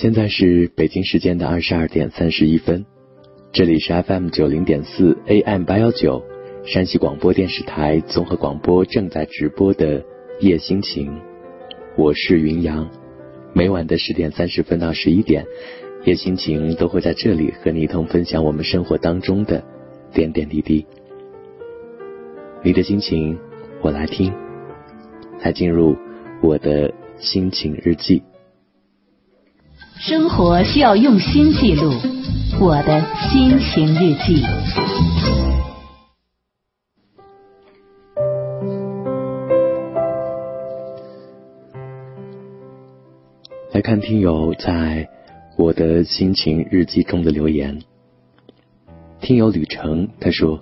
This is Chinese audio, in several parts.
现在是北京时间的二十二点三十一分，这里是 FM 九零点四 AM 八幺九，山西广播电视台综合广播正在直播的夜心情，我是云阳，每晚的十点三十分到十一点，夜心情都会在这里和你一同分享我们生活当中的点点滴滴。你的心情，我来听，来进入我的心情日记。生活需要用心记录，我的心情日记。来看听友在我的心情日记中的留言。听友旅程他说。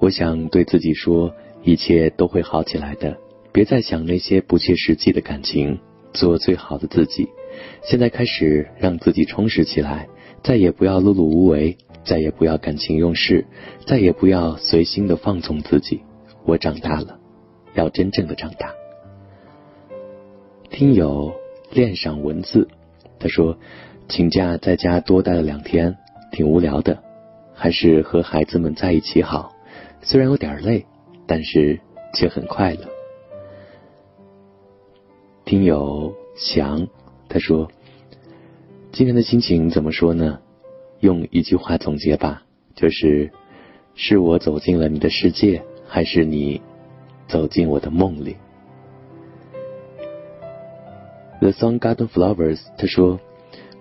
我想对自己说，一切都会好起来的。别再想那些不切实际的感情，做最好的自己。现在开始让自己充实起来，再也不要碌碌无为，再也不要感情用事，再也不要随心的放纵自己。我长大了，要真正的长大。听友恋上文字，他说，请假在家多待了两天，挺无聊的，还是和孩子们在一起好。虽然有点累，但是却很快乐。听友翔他说：“今天的心情怎么说呢？用一句话总结吧，就是是我走进了你的世界，还是你走进我的梦里？”The Song Garden Flowers 他说：“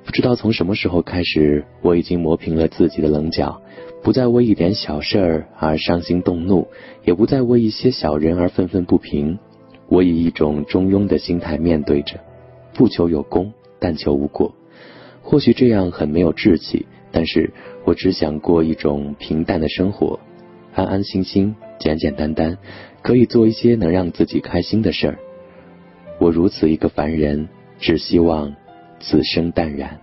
不知道从什么时候开始，我已经磨平了自己的棱角。”不再为一点小事儿而伤心动怒，也不再为一些小人而愤愤不平。我以一种中庸的心态面对着，不求有功，但求无过。或许这样很没有志气，但是我只想过一种平淡的生活，安安心心、简简单单，可以做一些能让自己开心的事儿。我如此一个凡人，只希望此生淡然。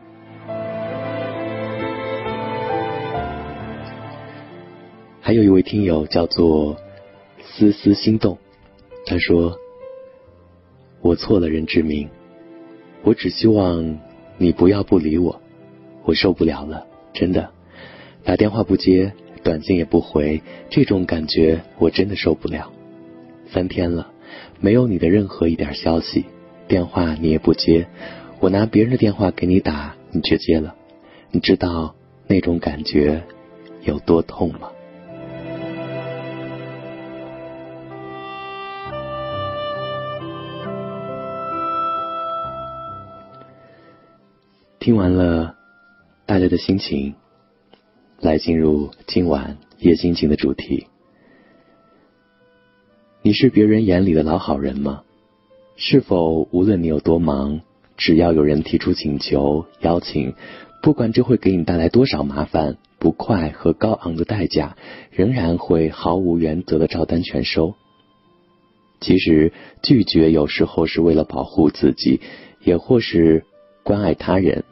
还有一位听友叫做丝丝心动，他说：“我错了，人之名，我只希望你不要不理我，我受不了了，真的，打电话不接，短信也不回，这种感觉我真的受不了。三天了，没有你的任何一点消息，电话你也不接，我拿别人的电话给你打，你却接了，你知道那种感觉有多痛吗？”听完了大家的心情，来进入今晚夜心情的主题。你是别人眼里的老好人吗？是否无论你有多忙，只要有人提出请求、邀请，不管这会给你带来多少麻烦、不快和高昂的代价，仍然会毫无原则的照单全收？其实拒绝有时候是为了保护自己，也或是关爱他人。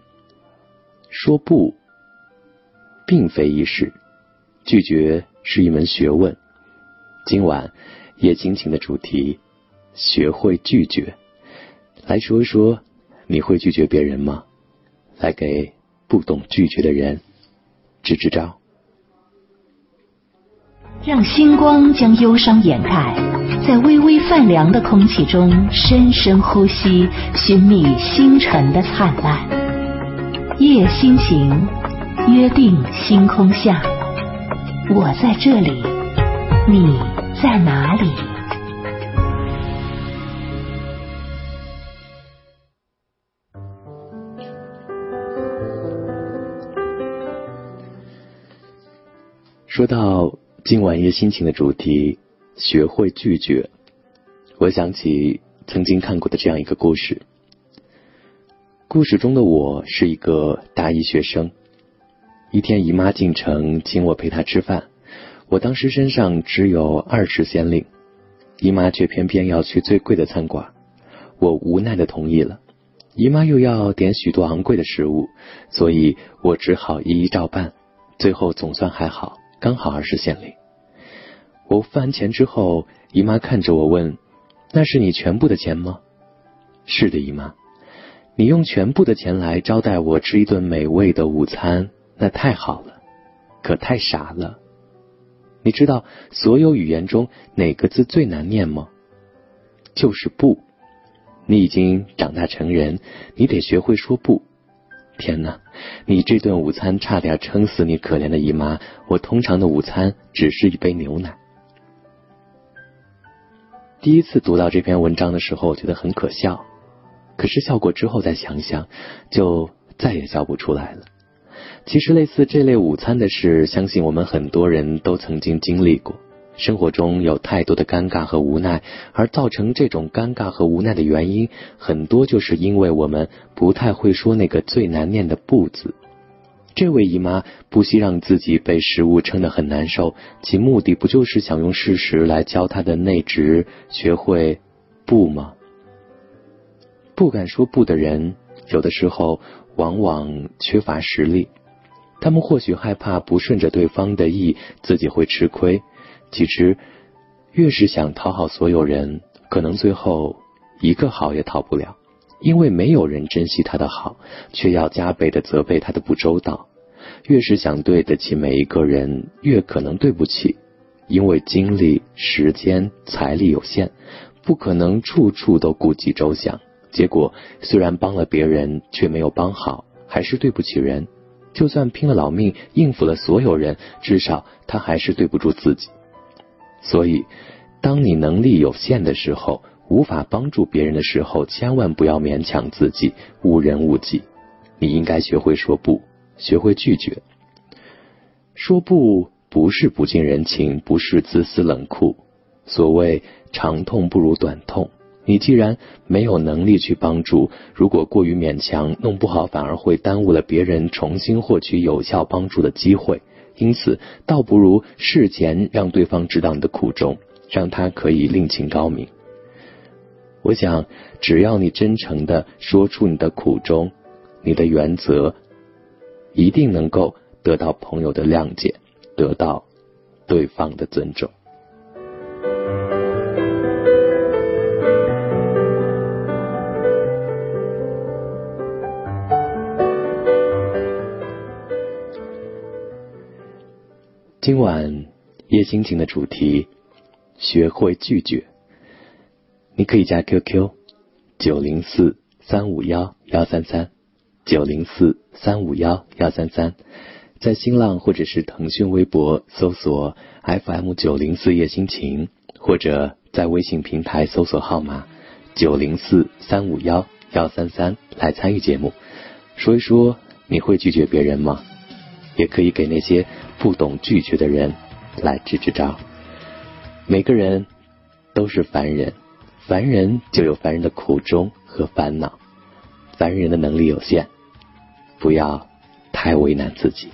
说不，并非易事，拒绝是一门学问。今晚夜亲情的主题，学会拒绝。来说一说，你会拒绝别人吗？来给不懂拒绝的人支支招。让星光将忧伤掩盖，在微微泛凉的空气中深深呼吸，寻觅星辰的灿烂。夜心情，约定星空下，我在这里，你在哪里？说到今晚夜心情的主题，学会拒绝，我想起曾经看过的这样一个故事。故事中的我是一个大一学生。一天，姨妈进城请我陪她吃饭，我当时身上只有二十先令，姨妈却偏偏要去最贵的餐馆，我无奈的同意了。姨妈又要点许多昂贵的食物，所以我只好一一照办。最后总算还好，刚好二十先令。我付完钱之后，姨妈看着我问：“那是你全部的钱吗？”“是的，姨妈。”你用全部的钱来招待我吃一顿美味的午餐，那太好了，可太傻了。你知道所有语言中哪个字最难念吗？就是不。你已经长大成人，你得学会说不。天哪，你这顿午餐差点撑死你可怜的姨妈。我通常的午餐只是一杯牛奶。第一次读到这篇文章的时候，我觉得很可笑，可是笑过之后再想想，就再也笑不出来了。其实类似这类午餐的事，相信我们很多人都曾经经历过。生活中有太多的尴尬和无奈，而造成这种尴尬和无奈的原因，很多就是因为我们不太会说那个最难念的“不”字。这位姨妈不惜让自己被食物撑得很难受，其目的不就是想用事实来教她的内侄学会“不”吗？不敢说“不”的人，有的时候往往缺乏实力，他们或许害怕不顺着对方的意，自己会吃亏。其实，越是想讨好所有人，可能最后一个好也讨不了，因为没有人珍惜他的好，却要加倍的责备他的不周到。越是想对得起每一个人，越可能对不起，因为精力、时间、财力有限，不可能处处都顾及周详。结果虽然帮了别人，却没有帮好，还是对不起人。就算拼了老命应付了所有人，至少他还是对不住自己。所以，当你能力有限的时候，无法帮助别人的时候，千万不要勉强自己，误人误己。你应该学会说不，学会拒绝。说不不是不近人情，不是自私冷酷。所谓长痛不如短痛。你既然没有能力去帮助，如果过于勉强，弄不好反而会耽误了别人重新获取有效帮助的机会。因此，倒不如事前让对方知道你的苦衷，让他可以另请高明。我想，只要你真诚的说出你的苦衷，你的原则，一定能够得到朋友的谅解，得到对方的尊重。今晚夜心情的主题，学会拒绝。你可以加 QQ 九零四三五幺幺三三九零四三五幺幺三三，在新浪或者是腾讯微博搜索 FM 九零四夜心情，或者在微信平台搜索号码九零四三五幺幺三三来参与节目，说一说你会拒绝别人吗？也可以给那些。不懂拒绝的人来支支招。每个人都是凡人，凡人就有凡人的苦衷和烦恼，凡人的能力有限，不要太为难自己。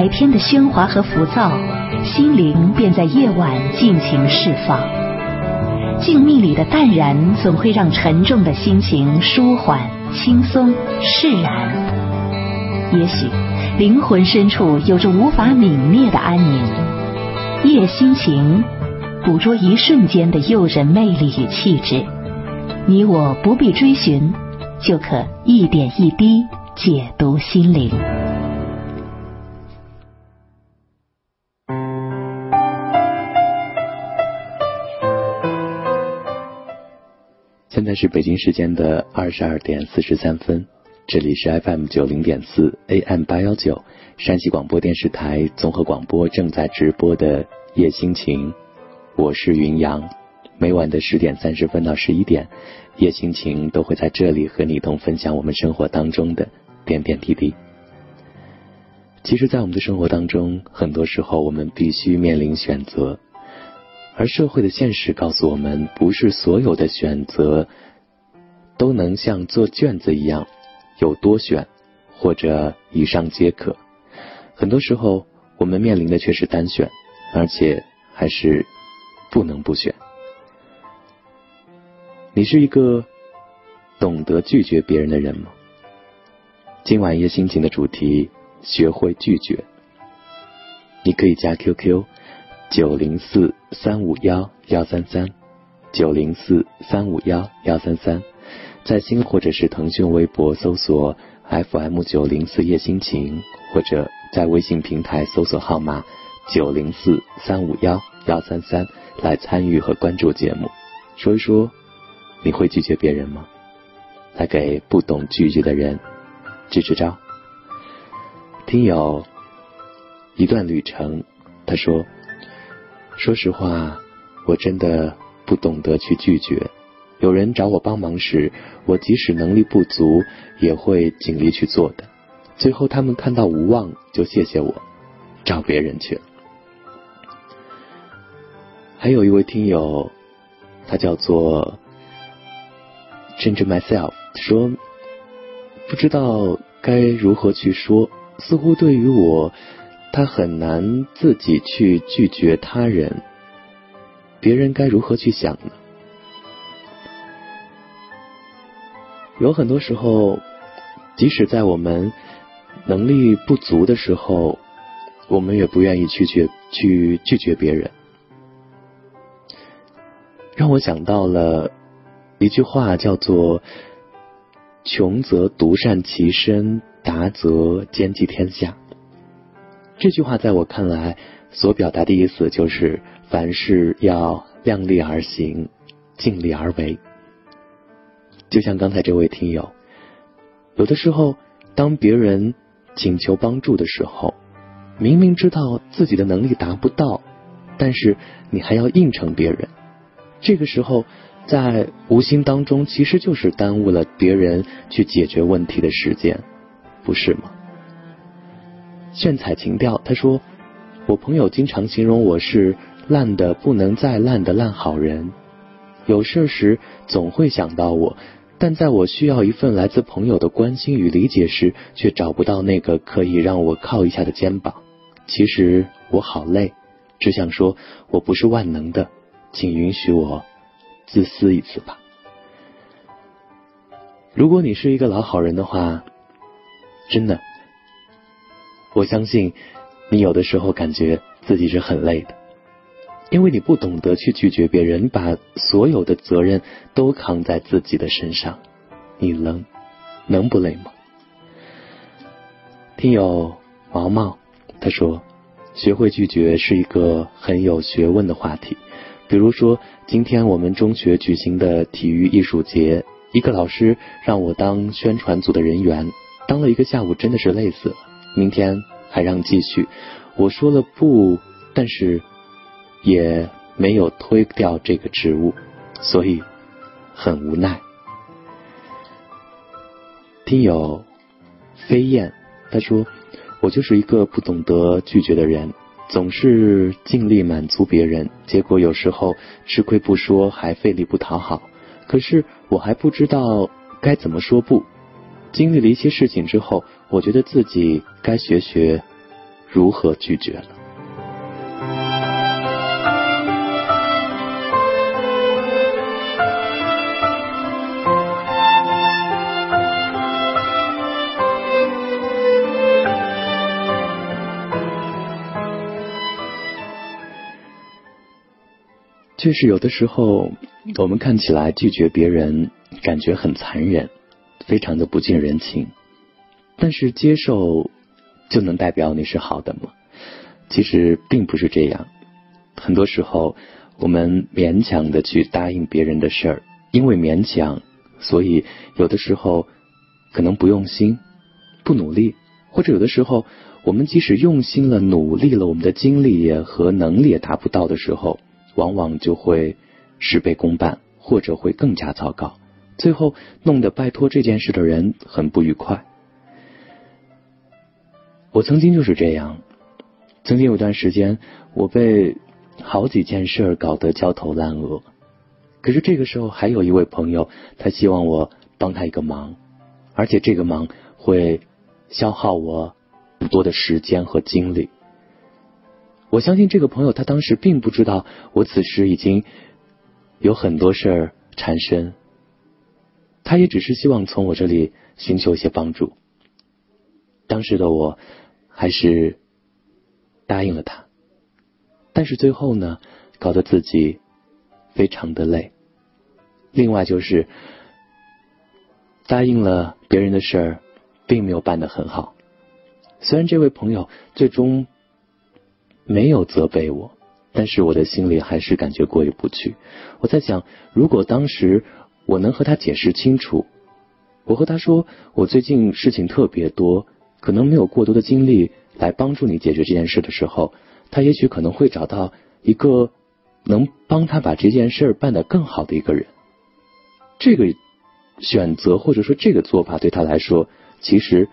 白天的喧哗和浮躁，心灵便在夜晚尽情释放。静谧里的淡然，总会让沉重的心情舒缓、轻松、释然。也许，灵魂深处有着无法泯灭的安宁。夜心情，捕捉一瞬间的诱人魅力与气质，你我不必追寻，就可一点一滴解读心灵。现在是北京时间的二十二点四十三分，这里是 FM 九零点四 AM 八幺九山西广播电视台综合广播正在直播的夜心情，我是云阳。每晚的十点三十分到十一点，夜心情都会在这里和你一同分享我们生活当中的点点滴滴。其实，在我们的生活当中，很多时候我们必须面临选择。而社会的现实告诉我们，不是所有的选择都能像做卷子一样有多选，或者以上皆可。很多时候，我们面临的却是单选，而且还是不能不选。你是一个懂得拒绝别人的人吗？今晚夜心情的主题：学会拒绝。你可以加 QQ。九零四三五幺幺三三，九零四三五幺幺三三，在新或者是腾讯微博搜索 FM 九零四夜心情，或者在微信平台搜索号码九零四三五幺幺三三来参与和关注节目。说一说，你会拒绝别人吗？来给不懂拒绝的人支支招。听友一段旅程，他说。说实话，我真的不懂得去拒绝。有人找我帮忙时，我即使能力不足，也会尽力去做的。最后他们看到无望，就谢谢我，找别人去了。还有一位听友，他叫做 Change Myself，说不知道该如何去说，似乎对于我。他很难自己去拒绝他人，别人该如何去想呢？有很多时候，即使在我们能力不足的时候，我们也不愿意去拒去拒绝别人。让我想到了一句话，叫做“穷则独善其身，达则兼济天下”。这句话在我看来，所表达的意思就是，凡事要量力而行，尽力而为。就像刚才这位听友，有的时候，当别人请求帮助的时候，明明知道自己的能力达不到，但是你还要应承别人，这个时候，在无心当中，其实就是耽误了别人去解决问题的时间，不是吗？炫彩情调，他说：“我朋友经常形容我是烂的不能再烂的烂好人，有事时总会想到我，但在我需要一份来自朋友的关心与理解时，却找不到那个可以让我靠一下的肩膀。其实我好累，只想说我不是万能的，请允许我自私一次吧。如果你是一个老好人的话，真的。”我相信，你有的时候感觉自己是很累的，因为你不懂得去拒绝别人，把所有的责任都扛在自己的身上，你能能不累吗？听友毛毛他说，学会拒绝是一个很有学问的话题，比如说，今天我们中学举行的体育艺术节，一个老师让我当宣传组的人员，当了一个下午，真的是累死了。明天还让继续，我说了不，但是也没有推掉这个职务，所以很无奈。听友飞燕他说：“我就是一个不懂得拒绝的人，总是尽力满足别人，结果有时候吃亏不说，还费力不讨好。可是我还不知道该怎么说不。经历了一些事情之后，我觉得自己该学学如何拒绝了。”确实，有的时候我们看起来拒绝别人，感觉很残忍，非常的不近人情。但是接受就能代表你是好的吗？其实并不是这样。很多时候，我们勉强的去答应别人的事儿，因为勉强，所以有的时候可能不用心、不努力，或者有的时候我们即使用心了、努力了，我们的精力也和能力也达不到的时候。往往就会事倍功半，或者会更加糟糕，最后弄得拜托这件事的人很不愉快。我曾经就是这样，曾经有段时间，我被好几件事搞得焦头烂额。可是这个时候，还有一位朋友，他希望我帮他一个忙，而且这个忙会消耗我很多的时间和精力。我相信这个朋友，他当时并不知道我此时已经有很多事儿缠身，他也只是希望从我这里寻求一些帮助。当时的我还是答应了他，但是最后呢，搞得自己非常的累。另外就是答应了别人的事儿，并没有办得很好。虽然这位朋友最终。没有责备我，但是我的心里还是感觉过意不去。我在想，如果当时我能和他解释清楚，我和他说我最近事情特别多，可能没有过多的精力来帮助你解决这件事的时候，他也许可能会找到一个能帮他把这件事办得更好的一个人。这个选择或者说这个做法对他来说，其实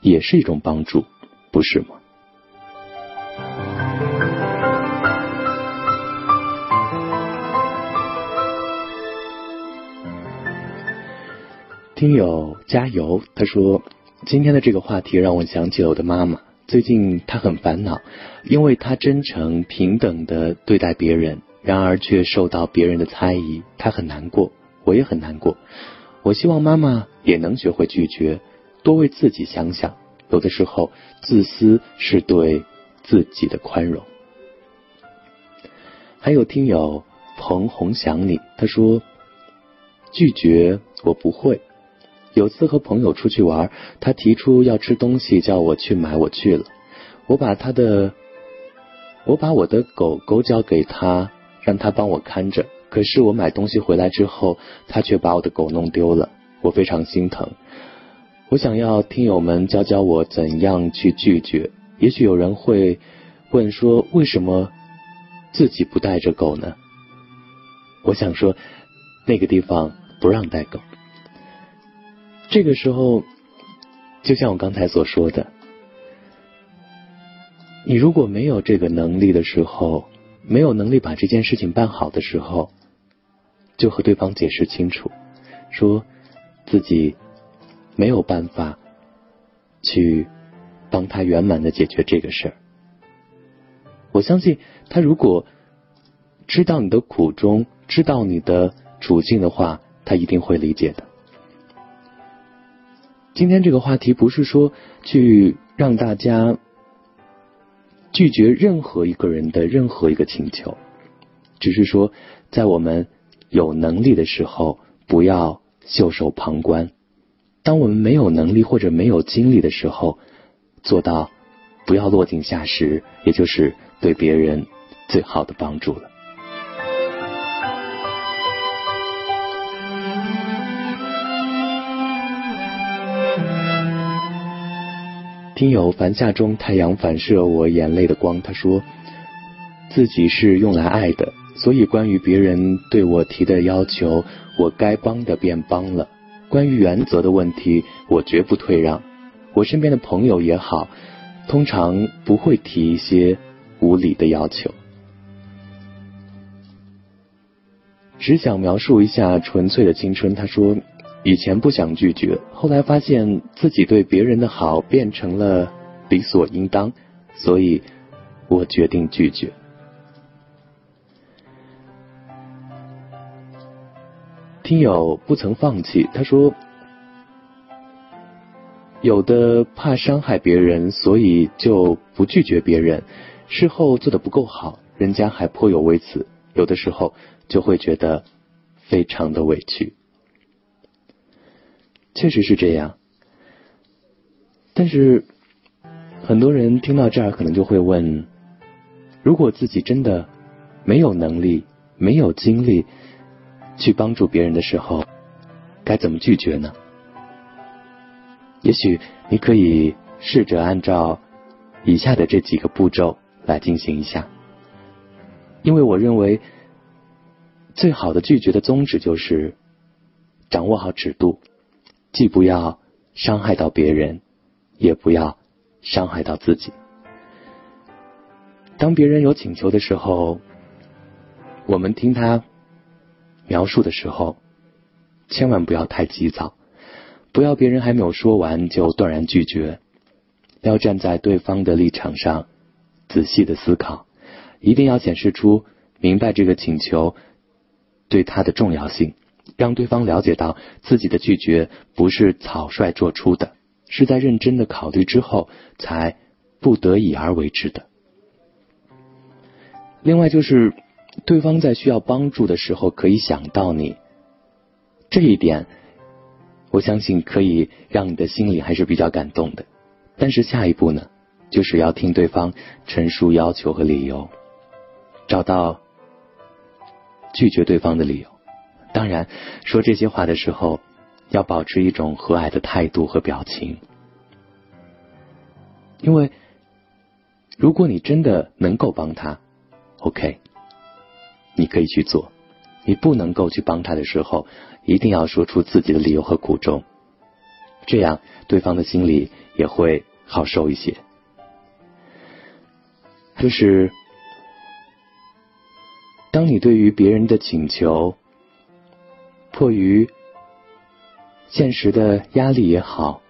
也是一种帮助，不是吗？听友加油，他说今天的这个话题让我想起了我的妈妈。最近她很烦恼，因为她真诚平等的对待别人，然而却受到别人的猜疑，她很难过，我也很难过。我希望妈妈也能学会拒绝，多为自己想想。有的时候，自私是对自己的宽容。还有听友彭红想你，他说拒绝我不会。有次和朋友出去玩，他提出要吃东西，叫我去买，我去了。我把他的，我把我的狗狗交给他，让他帮我看着。可是我买东西回来之后，他却把我的狗弄丢了，我非常心疼。我想要听友们教教我怎样去拒绝。也许有人会问说，为什么自己不带着狗呢？我想说，那个地方不让带狗。这个时候，就像我刚才所说的，你如果没有这个能力的时候，没有能力把这件事情办好的时候，就和对方解释清楚，说自己没有办法去帮他圆满的解决这个事儿。我相信他如果知道你的苦衷，知道你的处境的话，他一定会理解的。今天这个话题不是说去让大家拒绝任何一个人的任何一个请求，只是说在我们有能力的时候不要袖手旁观；当我们没有能力或者没有精力的时候，做到不要落井下石，也就是对别人最好的帮助了。听友凡夏中太阳反射我眼泪的光，他说自己是用来爱的，所以关于别人对我提的要求，我该帮的便帮了。关于原则的问题，我绝不退让。我身边的朋友也好，通常不会提一些无理的要求。只想描述一下纯粹的青春。他说，以前不想拒绝，后来发现自己对别人的好变成了理所应当，所以我决定拒绝。听友不曾放弃，他说，有的怕伤害别人，所以就不拒绝别人，事后做的不够好，人家还颇有微词，有的时候。就会觉得非常的委屈，确实是这样。但是很多人听到这儿，可能就会问：如果自己真的没有能力、没有精力去帮助别人的时候，该怎么拒绝呢？也许你可以试着按照以下的这几个步骤来进行一下，因为我认为。最好的拒绝的宗旨就是掌握好尺度，既不要伤害到别人，也不要伤害到自己。当别人有请求的时候，我们听他描述的时候，千万不要太急躁，不要别人还没有说完就断然拒绝，要站在对方的立场上仔细的思考，一定要显示出明白这个请求。对他的重要性，让对方了解到自己的拒绝不是草率做出的，是在认真的考虑之后才不得已而为之的。另外就是，对方在需要帮助的时候可以想到你，这一点，我相信可以让你的心里还是比较感动的。但是下一步呢，就是要听对方陈述要求和理由，找到。拒绝对方的理由，当然说这些话的时候，要保持一种和蔼的态度和表情，因为如果你真的能够帮他，OK，你可以去做；你不能够去帮他的时候，一定要说出自己的理由和苦衷，这样对方的心里也会好受一些。就是。当你对于别人的请求，迫于现实的压力也好，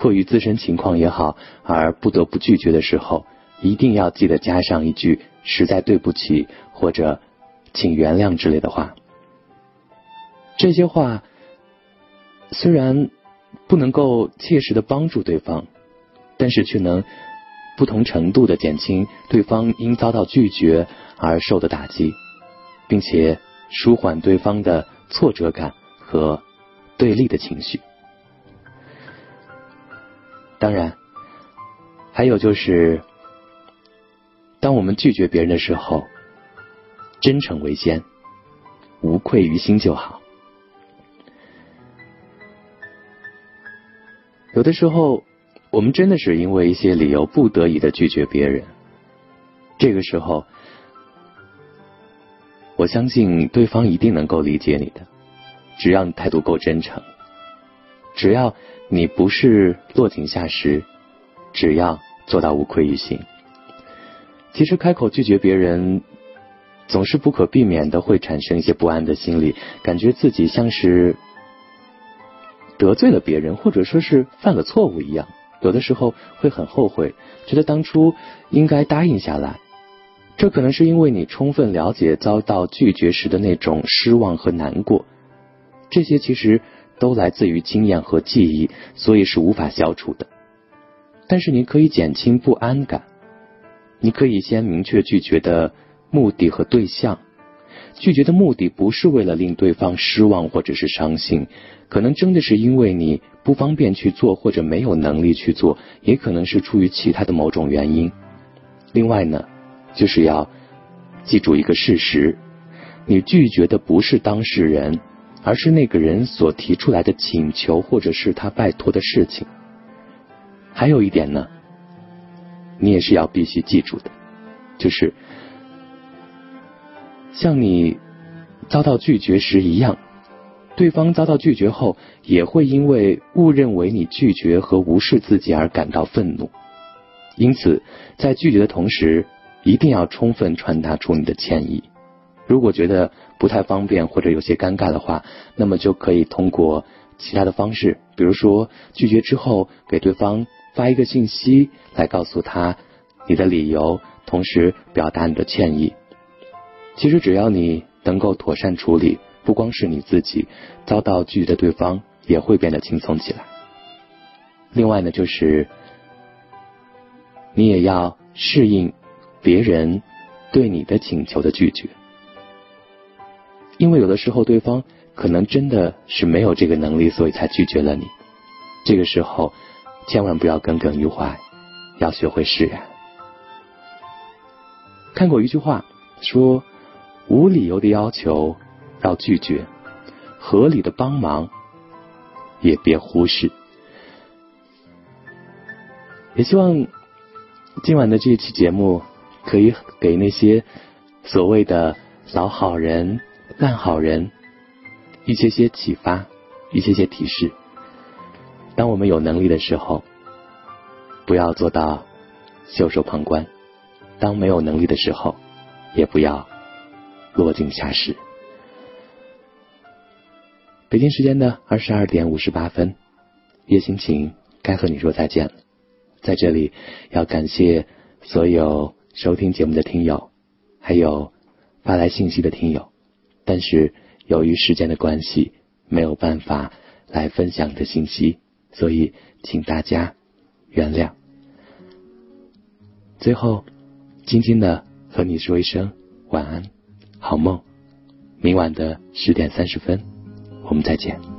迫于自身情况也好，而不得不拒绝的时候，一定要记得加上一句“实在对不起”或者“请原谅”之类的话。这些话虽然不能够切实的帮助对方，但是却能不同程度的减轻对方因遭到拒绝而受的打击。并且舒缓对方的挫折感和对立的情绪。当然，还有就是，当我们拒绝别人的时候，真诚为先，无愧于心就好。有的时候，我们真的是因为一些理由不得已的拒绝别人，这个时候。我相信对方一定能够理解你的，只要你态度够真诚，只要你不是落井下石，只要做到无愧于心。其实开口拒绝别人，总是不可避免的会产生一些不安的心理，感觉自己像是得罪了别人，或者说是犯了错误一样。有的时候会很后悔，觉得当初应该答应下来。这可能是因为你充分了解遭到拒绝时的那种失望和难过，这些其实都来自于经验和记忆，所以是无法消除的。但是你可以减轻不安感，你可以先明确拒绝的目的和对象。拒绝的目的不是为了令对方失望或者是伤心，可能真的是因为你不方便去做或者没有能力去做，也可能是出于其他的某种原因。另外呢？就是要记住一个事实：你拒绝的不是当事人，而是那个人所提出来的请求，或者是他拜托的事情。还有一点呢，你也是要必须记住的，就是像你遭到拒绝时一样，对方遭到拒绝后，也会因为误认为你拒绝和无视自己而感到愤怒。因此，在拒绝的同时，一定要充分传达出你的歉意。如果觉得不太方便或者有些尴尬的话，那么就可以通过其他的方式，比如说拒绝之后给对方发一个信息来告诉他你的理由，同时表达你的歉意。其实只要你能够妥善处理，不光是你自己遭到拒绝的对方也会变得轻松起来。另外呢，就是你也要适应别人对你的请求的拒绝。因为有的时候对方可能真的是没有这个能力，所以才拒绝了你。这个时候千万不要耿耿于怀，要学会释然。看过一句话说：“无理由的要求要拒绝，合理的帮忙也别忽视。”也希望今晚的这一期节目可以给那些所谓的老好人。烂好人，一些些启发，一些些提示。当我们有能力的时候，不要做到袖手旁观；当没有能力的时候，也不要落井下石。北京时间的二十二点五十八分，叶心情该和你说再见了。在这里，要感谢所有收听节目的听友，还有发来信息的听友。但是由于时间的关系，没有办法来分享的信息，所以请大家原谅。最后，轻轻的和你说一声晚安，好梦。明晚的十点三十分，我们再见。